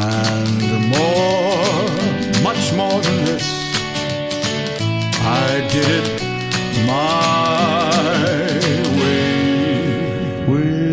and more, much more than this. I did it my way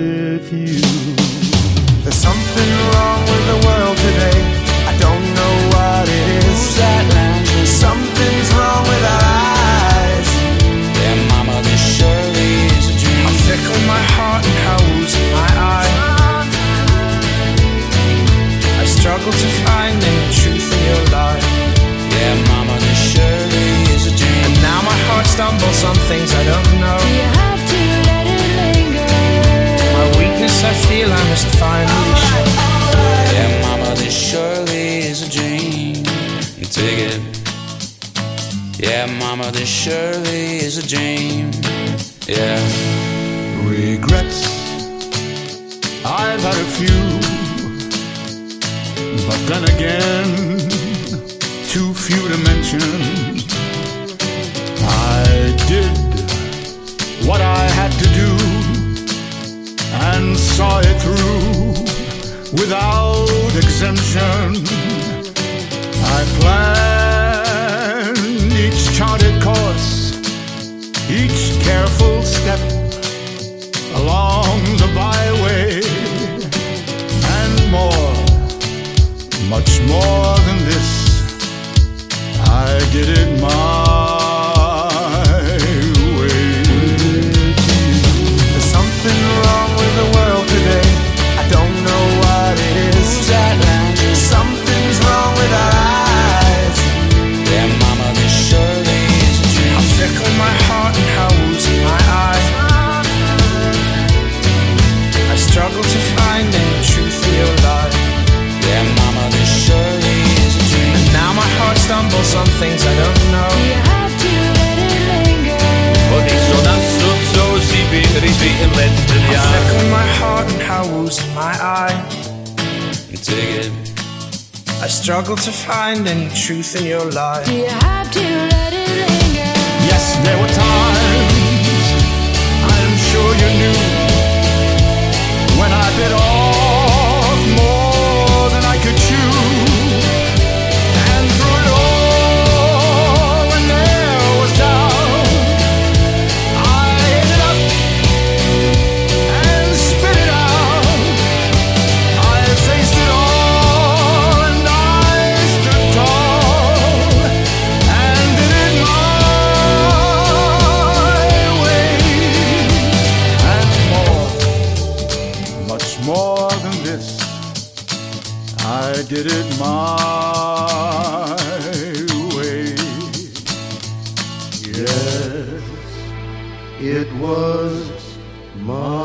Take it. Yeah, mama, this surely is a dream. Yeah. Regrets, I've had a few, but then again, too few to mention. I did what I had to do and saw it through without exemption. I planned much more stumbles on things I don't know. You have to let it linger. Och det är sådant som så Sibir i spelet How ja. fickle my heart and how woozy my eye. Take it. I struggle to find any truth in your life. You have to let it linger. Yes, there were times this. I did it my way. Yes, it was my